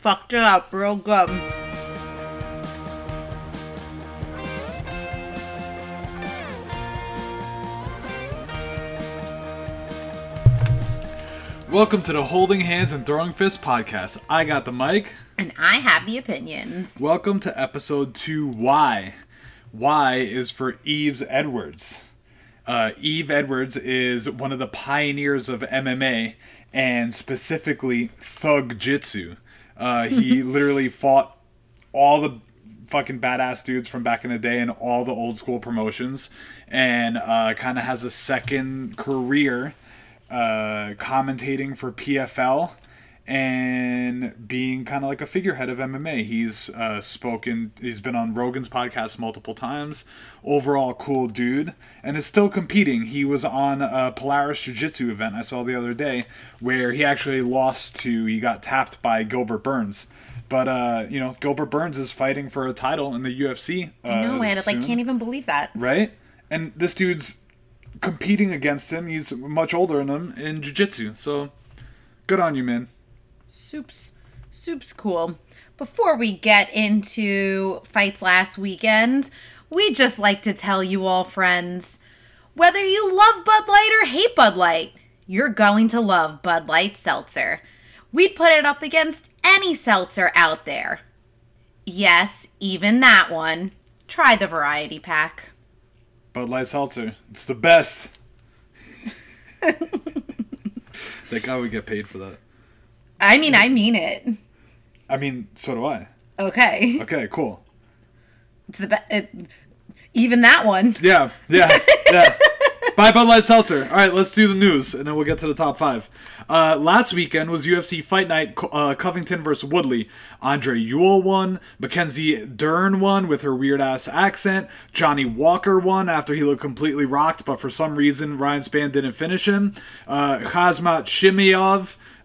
Fucked it up real good. Welcome to the Holding Hands and Throwing Fists podcast. I got the mic. And I have the opinions. Welcome to episode 2 Y. Y is for Yves Edwards. Uh, Yves Edwards is one of the pioneers of MMA and specifically Thug Jitsu. Uh, he literally fought all the fucking badass dudes from back in the day and all the old school promotions and uh, kind of has a second career uh, commentating for PFL and being kind of like a figurehead of MMA. He's uh, spoken, he's been on Rogan's podcast multiple times. Overall, cool dude, and is still competing. He was on a Polaris Jiu Jitsu event I saw the other day where he actually lost to, he got tapped by Gilbert Burns. But uh, you know, Gilbert Burns is fighting for a title in the UFC. Uh, no, I like can't even believe that. right? And this dude's competing against him. He's much older than him in jiu-jitsu. So good on you, man. Soup's soup's cool. Before we get into fights last weekend, we just like to tell you all friends, whether you love Bud Light or hate Bud Light, you're going to love Bud Light Seltzer. We'd put it up against any seltzer out there. Yes, even that one. Try the variety pack. Bud Light Seltzer. It's the best. Thank God we get paid for that. I mean, I mean it. I mean, so do I. Okay. Okay, cool. It's the be- it, even that one. Yeah, yeah, yeah. Bye, Bud Light Seltzer. All right, let's do the news, and then we'll get to the top five. Uh, last weekend was UFC Fight Night, uh, Covington versus Woodley. Andre Ewell won. Mackenzie Dern won with her weird ass accent. Johnny Walker won after he looked completely rocked, but for some reason Ryan Spann didn't finish him. Uh, Khamzat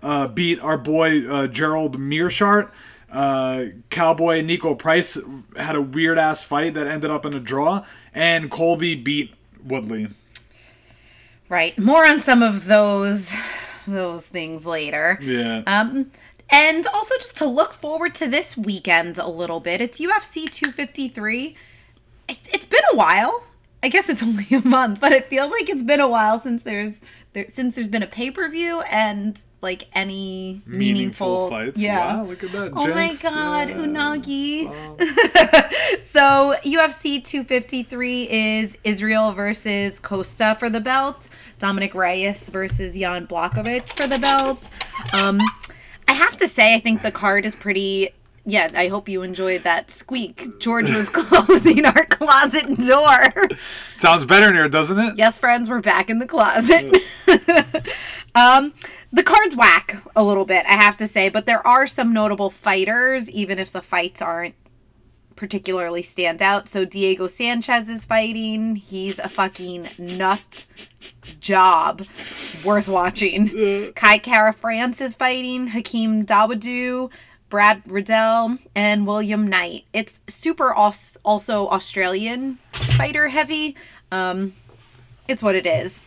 uh, beat our boy uh, Gerald Meerschaert. Uh, Cowboy Niko Price had a weird ass fight that ended up in a draw, and Colby beat Woodley. Right. More on some of those those things later. Yeah. Um and also just to look forward to this weekend a little bit. It's UFC 253. It, it's been a while. I guess it's only a month, but it feels like it's been a while since there's there, since there's been a pay-per-view and like any meaningful, fights. Yeah. Wow, look at that. Oh my god, Yeah. Unagi. Wow. so UFC 253 is Israel versus Costa for the belt. Dominic Reyes versus Jan Blachowicz for the belt. Um, I have to say, I think the card is pretty. Yeah, I hope you enjoyed that squeak. George was closing our closet door. Sounds better in here, doesn't it? yes, friends, we're back in the closet. um, the cards whack a little bit, I have to say, but there are some notable fighters, even if the fights aren't particularly stand out. So Diego Sanchez is fighting. He's a fucking nut job. Worth watching. Kai Kara France is fighting. Hakeem Dawodu, Brad Riddell, and William Knight. It's super aus- also Australian fighter heavy. Um, it's what it is.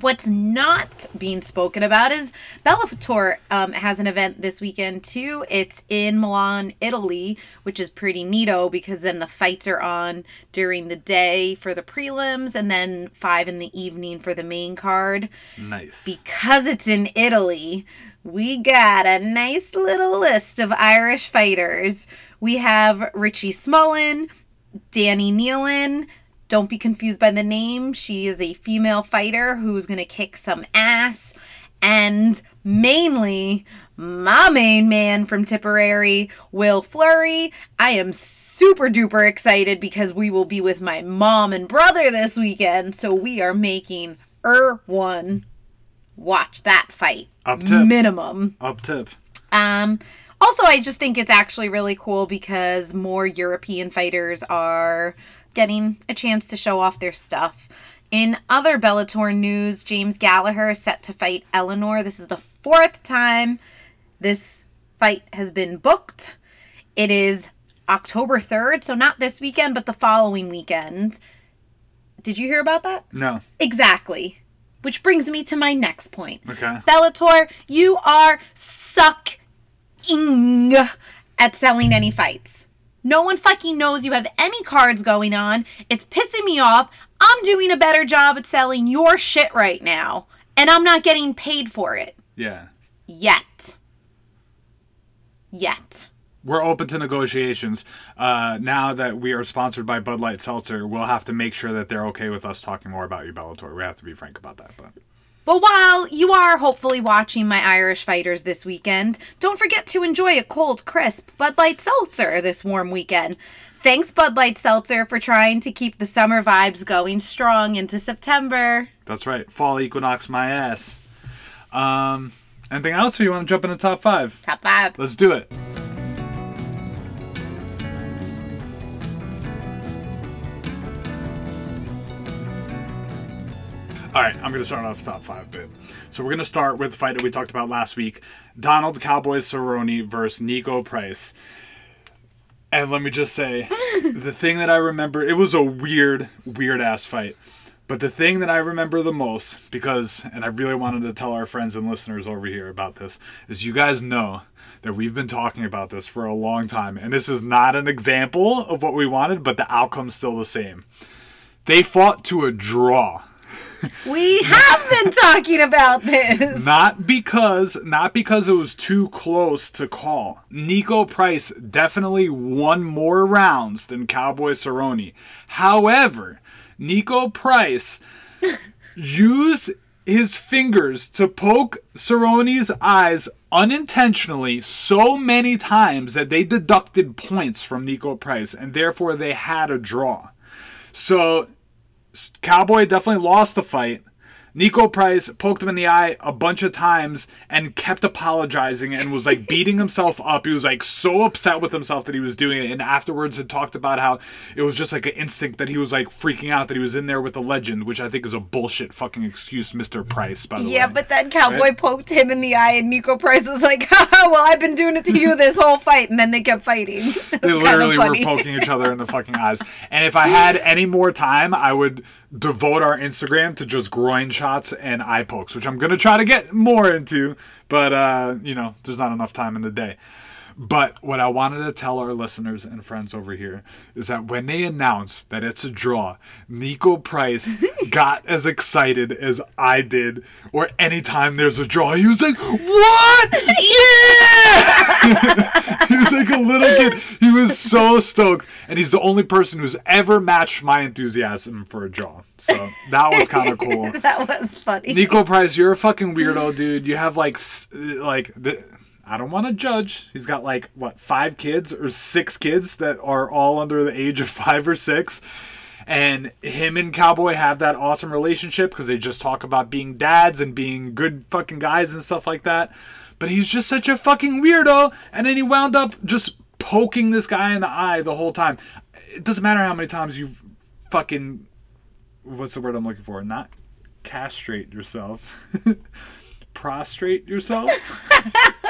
What's not being spoken about is Bellator um, has an event this weekend too. It's in Milan, Italy, which is pretty neato because then the fights are on during the day for the prelims and then five in the evening for the main card. Nice. Because it's in Italy, we got a nice little list of Irish fighters. We have Richie Smullen, Danni Neilan. Don't be confused by the name. She is a female fighter who's going to kick some ass. And mainly, my main man from Tipperary, Will Fleury. I am super duper excited because we will be with my mom and brother this weekend. So we are making er one watch that fight. Up tip. Minimum. Up tip. Um, also, I just think it's actually really cool because more European fighters are getting a chance to show off their stuff. In other Bellator news, James Gallagher is set to fight Eleanor. This is the fourth time this fight has been booked. It is October 3rd, so not this weekend, but the following weekend. Did you hear about that? No. Exactly. Which brings me to my next point. Okay. Bellator, you are suck ing at selling any fights. No one fucking knows you have any cards going on. It's pissing me off. I'm doing a better job at selling your shit right now, and I'm not getting paid for it. Yeah. Yet. Yet. We're open to negotiations. Uh, now that we are sponsored by Bud Light Seltzer, we'll have to make sure that they're okay with us talking more about you, Bellator. We have to be frank about that. But But while you are hopefully watching my Irish fighters this weekend, don't forget to enjoy a cold, crisp Bud Light Seltzer this warm weekend. Thanks, Bud Light Seltzer, for trying to keep the summer vibes going strong into September. that's right. Fall equinox, my ass. Um, anything else, or you want to jump in the top five? Top five. Let's do it. All right, I'm going to start off top five bit. So we're going to start with the fight that we talked about last week: Donald Cowboy Cerrone versus Niko Price. And let me just say, the thing that I remember, it was a weird, weird ass fight. But the thing that I remember the most, because, and I really wanted to tell our friends and listeners over here about this, is you guys know that we've been talking about this for a long time. And this is not an example of what we wanted, but the outcome's still the same. They fought to a draw. We have been talking about this. Not because not because it was too close to call. Niko Price definitely won more rounds than Cowboy Cerrone. However, Niko Price used his fingers to poke Cerrone's eyes unintentionally so many times that they deducted points from Niko Price and therefore they had a draw. So Cowboy definitely lost the fight. Niko Price poked him in the eye a bunch of times and kept apologizing and was like beating himself up. He was like so upset with himself that he was doing it. And afterwards had talked about how it was just like an instinct that he was like freaking out that he was in there with a legend, which I think is a bullshit fucking excuse, Mr. Price, by the Yeah, way. Yeah, but then Cowboy Right? poked him in the eye, and Niko Price was like, well, I've been doing it to you this whole fight. And then they kept fighting. They literally were poking each other in the fucking eyes. And if I had any more time, I would devote our Instagram to just groin shots and eye pokes, which I'm gonna try to get more into, but uh, you know, there's not enough time in the day. But what I wanted to tell our listeners and friends over here is that when they announced that it's a draw, Niko Price got as excited as I did, or anytime there's a draw, he was like, What? Yeah! he was like a little kid. He was so stoked. And he's the only person who's ever matched my enthusiasm for a draw. So that was kind of cool. That was funny. Niko Price, you're a fucking weirdo, dude. You have like, like the. I don't want to judge. He's got like what five kids or six kids that are all under the age of five or six, and him and Cowboy have that awesome relationship because they just talk about being dads and being good fucking guys and stuff like that. But he's just such a fucking weirdo, and then he wound up just poking this guy in the eye the whole time. It doesn't matter how many times you've fucking what's the word I'm looking for? Not castrate yourself. Prostrate yourself.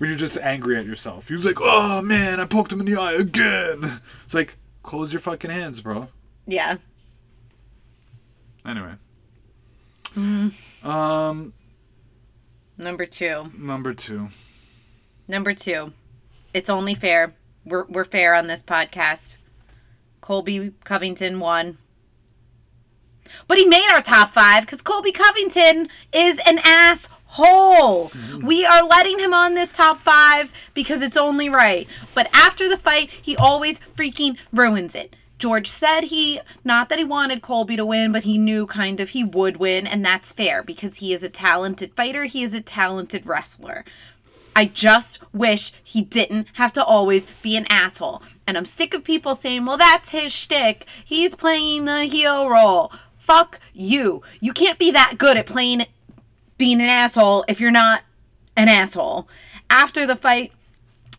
when you're just angry at yourself. He was like, "Oh man, I poked him in the eye again." It's like, close your fucking hands, bro. yeah. Anyway. Um, Number two. number two. Number two. It's only fair. We're, we're fair on this podcast. Colby Covington won. But he made our top five because Colby Covington is an asshole. Mm-hmm. We are letting him on this top five because it's only right. But after the fight, he always freaking ruins it. George said he, not that he wanted Colby to win, but he knew kind of he would win, and that's fair because he is a talented fighter, he is a talented wrestler. I just wish he didn't have to always be an asshole. And I'm sick of people saying, well, that's his shtick. He's playing the heel role. Fuck you. You can't be that good at playing being an asshole if you're not an asshole. After the fight,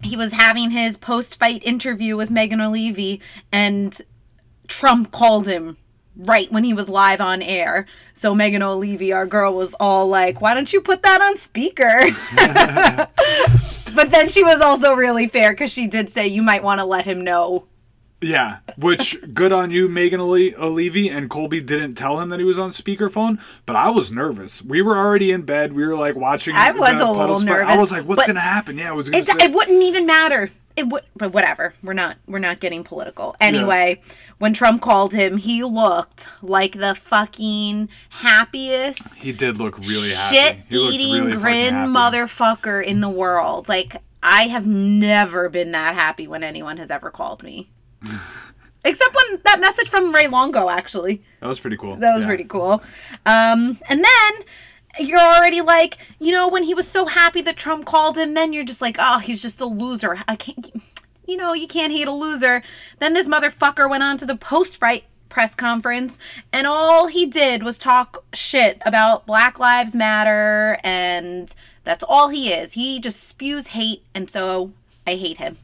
he was having his post fight interview with Megan Olivi, and Trump called him right when he was live on air. So Megan Olivi, our girl, was all like, "Why don't you put that on speaker?" but then she was also really fair because she did say you might want to let him know Yeah, which good on you, Megan Ale- Levy and Colby didn't tell him that he was on speakerphone, but I was nervous. We were already in bed. We were like watching. I was a little fight. I was like, "What's gonna happen?" Yeah, I was gonna It, say. it wouldn't even matter. It would, but whatever. We're not. We're not getting political. Anyway, when Trump called him, he looked like the fucking happiest he did look really happy. shit eating really grin motherfucker in the world. Like I have never been that happy when anyone has ever called me. Except when that message from Ray Longo actually. That was pretty cool. That was Yeah. pretty cool. Um, and then you're already like, you know, when he was so happy that Trump called him, then you're just like, oh, he's just a loser. I can't, you know, you can't hate a loser. Then this motherfucker went on to the post fight press conference, and all he did was talk shit about Black Lives Matter, and that's all he is. He just spews hate, and so I hate him.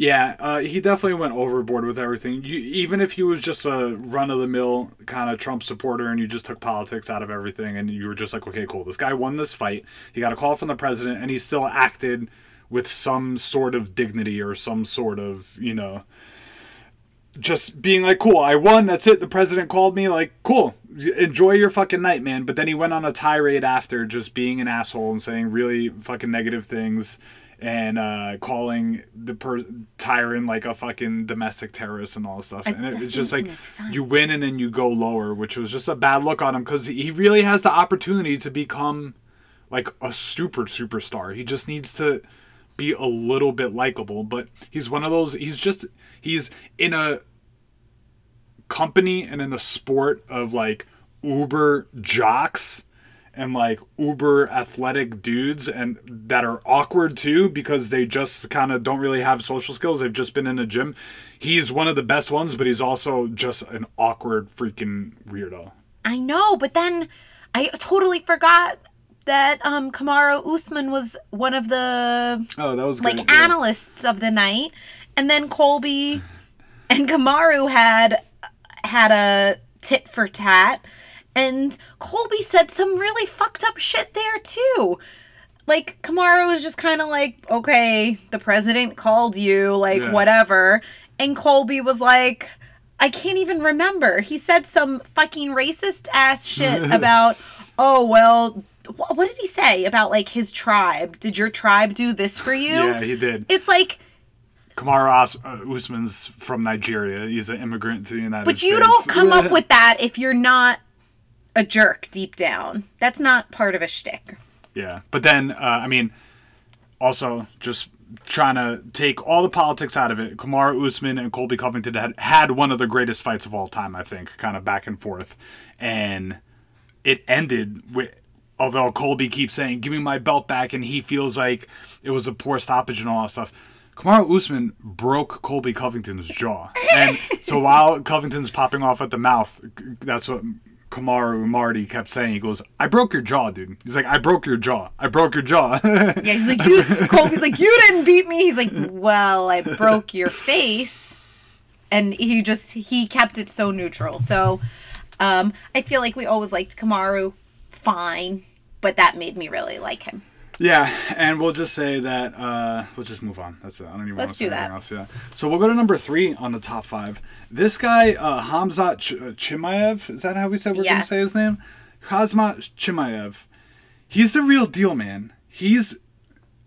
Yeah, uh, he definitely went overboard with everything. You, even if he was just a run of the mill kind of Trump supporter and you just took politics out of everything and you were just like, okay, cool, this guy won this fight. He got a call from the president and he still acted with some sort of dignity or some sort of, you know, just being like, cool, I won, that's it. The president called me, like, cool, enjoy your fucking night, man. But then he went on a tirade after, just being an asshole and saying really fucking negative things and uh, calling the per- Tyron like a fucking domestic terrorist and all this stuff. And it, it's just like you win and then you go lower, which was just a bad look on him because he really has the opportunity to become like a super superstar. He just needs to be a little bit likable, but he's one of those. He's just he's in a company and in a sport of like uber jocks and like uber athletic dudes and that are awkward too because they just kind of don't really have social skills. They've just been in a gym. He's one of the best ones but he's also just an awkward freaking weirdo. I know, but then I totally forgot that um Kamaru Usman was one of the oh that was like analysts of the night, and then Colby and Kamaru had had a tit for tat, and Colby said some really fucked up shit there too. Like Kamaru was just kind of like, okay, the president called you, like Yeah. whatever, and Colby was like. I can't even remember. He said some fucking racist ass shit about, oh, well, wh- what did he say about like his tribe? Did your tribe do this for you? yeah he did It's like, Kamaru uh, Usman's from Nigeria. He's an immigrant to the United but States. But you don't come up with that if you're not a jerk deep down. That's not part of a shtick. Yeah, but then uh, I mean, also just trying to take all the politics out of it. Kamaru Usman and Colby Covington had had one of the greatest fights of all time. I think, kind of back and forth, and it ended with. Although Colby keeps saying, "Give me my belt back," and he feels like it was a poor stoppage and all that stuff. Kamaru Usman broke Colby Covington's jaw, and so while Covington's popping off at the mouth, that's what Kamaru Marty kept saying. He goes, "I broke your jaw, dude." He's like, "I broke your jaw. I broke your jaw." Yeah, he's like, you, Colby's like, you didn't beat me. He's like, well, I broke your face. And he just, he kept it so neutral. So um, I feel like we always liked Kamaru fine, but that made me really like him. Yeah, and we'll just say that uh, we'll just move on. That's it. I don't even want to say that. anything else. Yeah. So we'll go to number three on the top five. This guy, uh, Hamzat Ch- uh, Chimaev, is that how we said we're Yes. to say his name? Khamzat Chimaev. He's the real deal, man. He's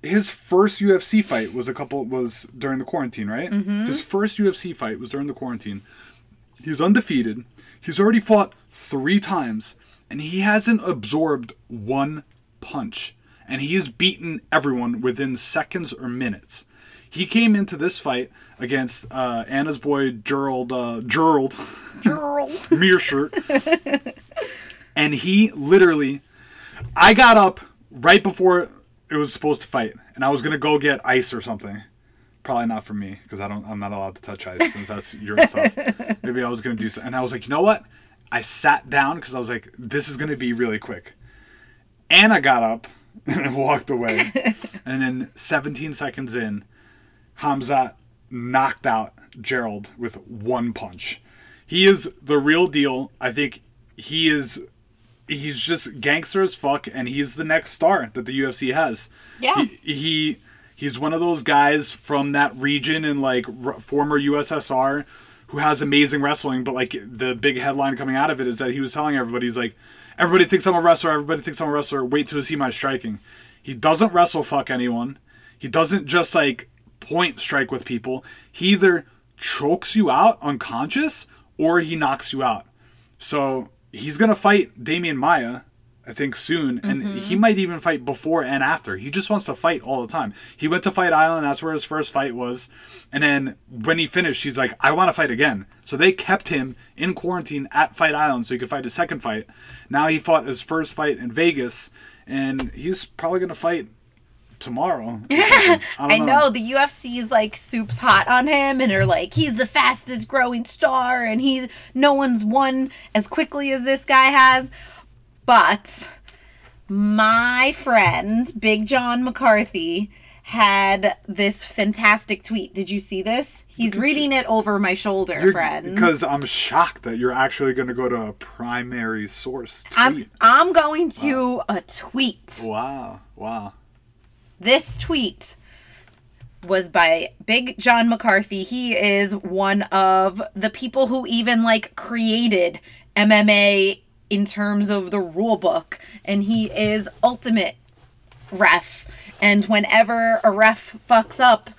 his first UFC fight was a couple was during the quarantine, right? Mm-hmm. His first UFC fight was during the quarantine. He's undefeated. He's already fought three times, and he hasn't absorbed one punch. And he has beaten everyone within seconds or minutes. He came into this fight against uh, Anna's boy Gerald uh, Gerald. Meerschaert, and he literally, I got up right before it was supposed to fight, and I was gonna go get ice or something. Probably not for me because I don't. I'm not allowed to touch ice since that's your stuff. Maybe I was gonna do so, and I was like, you know what? I sat down because I was like, this is gonna be really quick. Anna got up and walked away, and then 17 seconds in, Hamza knocked out Gerald with one punch. He is the real deal. I think he is. He's just gangster as fuck, and he's the next star that the UFC has. Yeah. He, he He's one of those guys from that region in like r- former USSR who has amazing wrestling, but like the big headline coming out of it is that he was telling everybody, he's like, everybody thinks I'm a wrestler, everybody thinks I'm a wrestler, wait till you see my striking. He doesn't wrestle fuck anyone. He doesn't just like point strike with people. He either chokes you out unconscious or he knocks you out. So he's gonna fight Demian Maia, I think soon, and he mm-hmm. might even fight before and after. He just wants to fight all the time. He went to Fight Island, that's where his first fight was, and then when he finished, he's like, I want to fight again. So they kept him in quarantine at Fight Island so he could fight his second fight. Now he fought his first fight in Vegas, and he's probably gonna fight tomorrow. I, I know the UFC is like soup's hot on him and are like he's the fastest growing star and he no one's won as quickly as this guy has. But my friend Big John McCarthy had this fantastic tweet. Did you see this? He's reading it over my shoulder, friend. Because I'm shocked that you're actually going to go to a primary source tweet. I'm I'm going to a tweet. wow, wow. This tweet was by Big John McCarthy. He is one of the people who even like created MMA in terms of the rule book and he is ultimate ref. And whenever a ref fucks up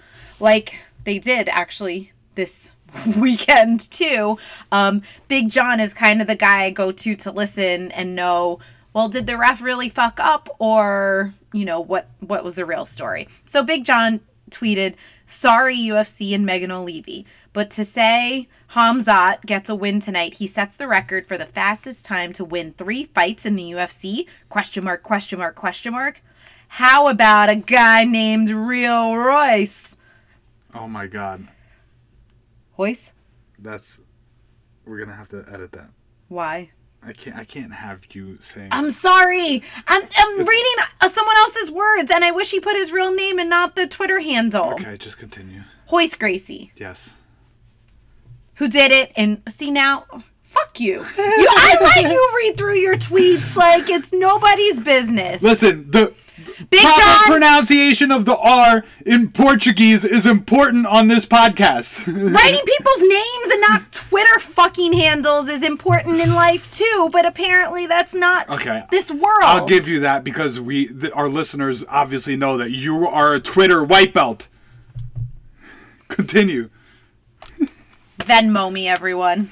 like they did actually this weekend too, um Big John is kind of the guy I go to to listen and know well, did the ref really fuck up or, you know, what what was the real story? So Big John tweeted, "Sorry UFC and Megan Olivi, but to say Hamzat gets a win tonight, he sets the record for the fastest time to win 3 fights in the UFC? Question mark question mark question mark. How about a guy named Real Royce?" Oh my god. Royce? That's we're going to have to edit that. Why? I can't I can't have you saying I'm sorry. I'm I'm reading uh, someone else's words and I wish he put his real name and not the Twitter handle. Okay, just continue. Hoist Gracie. Yes. Who did it and see now fuck you. you I let you read through your tweets like it's nobody's business. Listen, the Big proper John pronunciation of the R in Portuguese is important on this podcast. writing people's names and not Twitter fucking handles is important in life too, but apparently that's not Okay. this world. I'll give you that because we th- our listeners obviously know that you are a Twitter white belt. Continue. Venmo me everyone.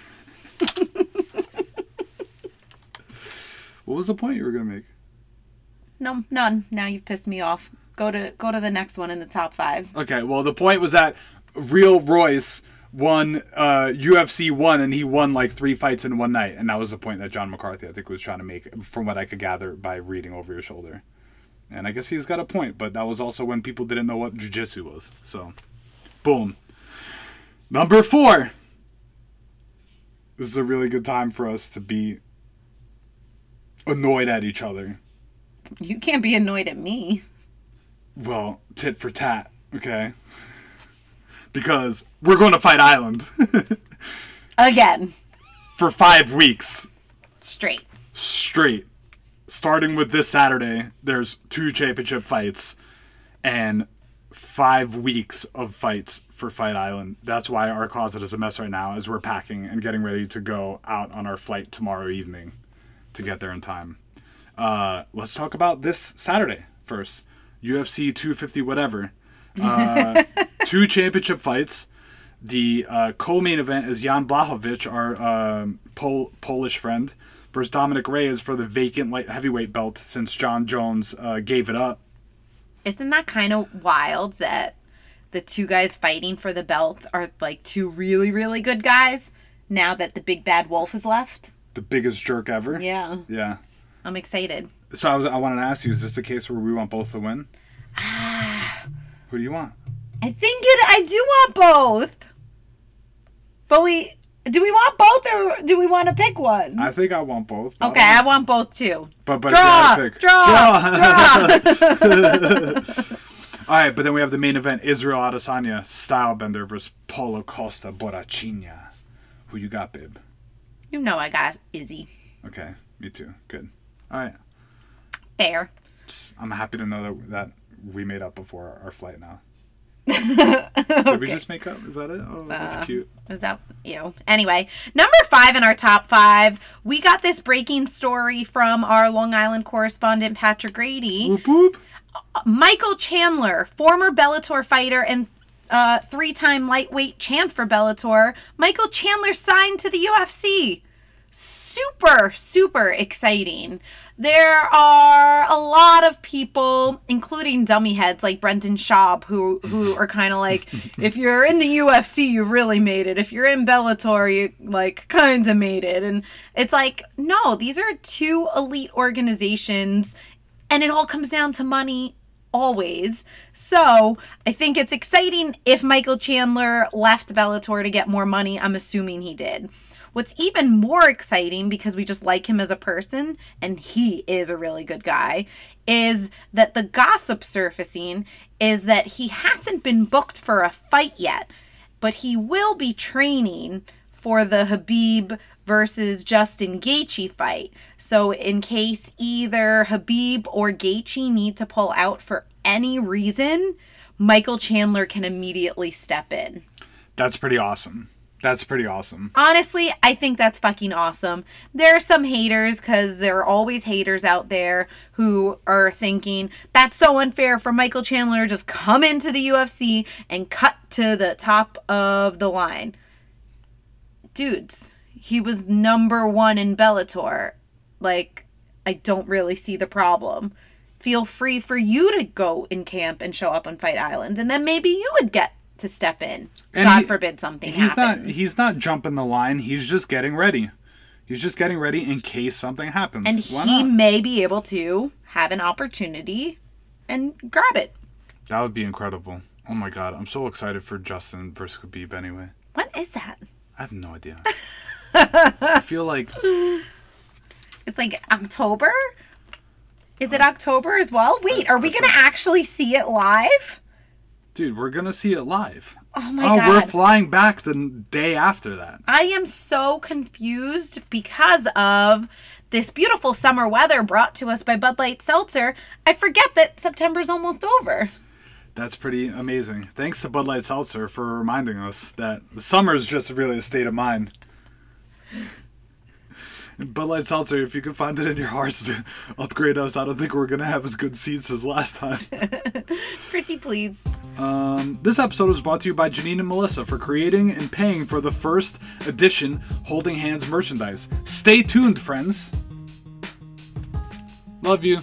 What was the point you were going to make? No, none. Now you've pissed me off. Go to go to the next one in the top 5. Okay, well the point was that Real Royce won uh, UFC one and he won like three fights in one night, and that was the point that John McCarthy I think was trying to make, from what I could gather by reading over your shoulder. And I guess he's got a point, but that was also when people didn't know what jiu-jitsu was. So, boom. Number four. This is a really good time for us to be annoyed at each other. You can't be annoyed at me. Well, tit for tat, okay? Because we're going to Fight Island Again. for five weeks Straight. straight. Starting with this Saturday, there's two championship fights and five weeks of fights for Fight Island. That's why our closet is a mess right now as we're packing and getting ready to go out on our flight tomorrow evening to get there in time. Uh, let's talk about this Saturday first. UFC 250 whatever. Uh, two championship fights. The uh, co-main event is Jan Blachowicz, our um, Pol- Polish friend, versus Dominic Reyes for the vacant light heavyweight belt since Jon Jones uh, gave it up. Isn't that kind of wild that the two guys fighting for the belt are like two really, really good guys now that the big bad wolf is left? The biggest jerk ever. Yeah, Yeah. I'm excited. So I was I wanted to ask you: Is this a case where we want both to win? Ah. Who do you want? I think it. I do want both, but we do we want both or do we want to pick one? I think I want both. but I okay. I want both too. But but Draw, draw, pick- draw. All right, but then we have the main event: Israel Adesanya, Stylebender versus Paulo Costa Borrachinha. Who you got, babe? You know I got Izzy. Okay, me too. Good. All right, Fair. I'm happy to know that that we made up before our flight now. Did we just make up? Is that it? Oh, that's Uh, cute. Is that you? Anyway, number five in our top five, we got this breaking story from our Long Island correspondent Patrick Grady. Whoop whoop. Michael Chandler, former Bellator fighter and uh, three-time lightweight champ for Bellator, Michael Chandler signed to the UFC. Super, super exciting. There are a lot of people, including dummy heads like Brendan Schaub, who who are kind of like, if you're in the UFC, you really made it. If you're in Bellator, you like kind of made it. And it's like, no, these are two elite organizations and it all comes down to money always. So I think it's exciting if Michael Chandler left Bellator to get more money. I'm assuming he did. What's even more exciting because we just like him as a person and he is a really good guy is that the gossip surfacing is that he hasn't been booked for a fight yet, but he will be training for the Habib versus Justin Gaethje fight. So in case either Habib or Gaethje need to pull out for any reason, Michael Chandler can immediately step in. That's pretty awesome. That's pretty awesome. Honestly, I think that's fucking awesome. There are some haters because there are always haters out there who are thinking that's so unfair for Michael Chandler to just come into the UFC and cut to the top of the line. Dudes, he was number one in Bellator. Like, I don't really see the problem. Feel free for you to go in camp and show up on Fight Island, and then maybe you would get to step in. And God he- forbid something He's happens. not he's not jumping the line. He's just getting ready. He's just getting ready in case something happens. and Why he not? may be able to have an opportunity and grab it. That would be incredible. Oh my god, I'm so excited for Justin versus Khabib anyway. What is that? I have no idea. I feel like It's like October? Is it October as well? Wait, are we going to actually see it live? dude, we're gonna see it live. Oh my oh, god. we're flying back the day after that. I am so confused because of this beautiful summer weather brought to us by Bud Light Seltzer. I forget that September's almost over. That's pretty amazing. Thanks to Bud Light Seltzer for reminding us that the summer is just really a state of mind. Bud Light Seltzer, if you can find it in your hearts to upgrade us, I don't think we're gonna have as good seats as last time. Pretty please. Um, this episode was brought to you by Janine and Melissa for creating and paying for the first edition Holding Hands merchandise. Stay tuned, friends. Love you.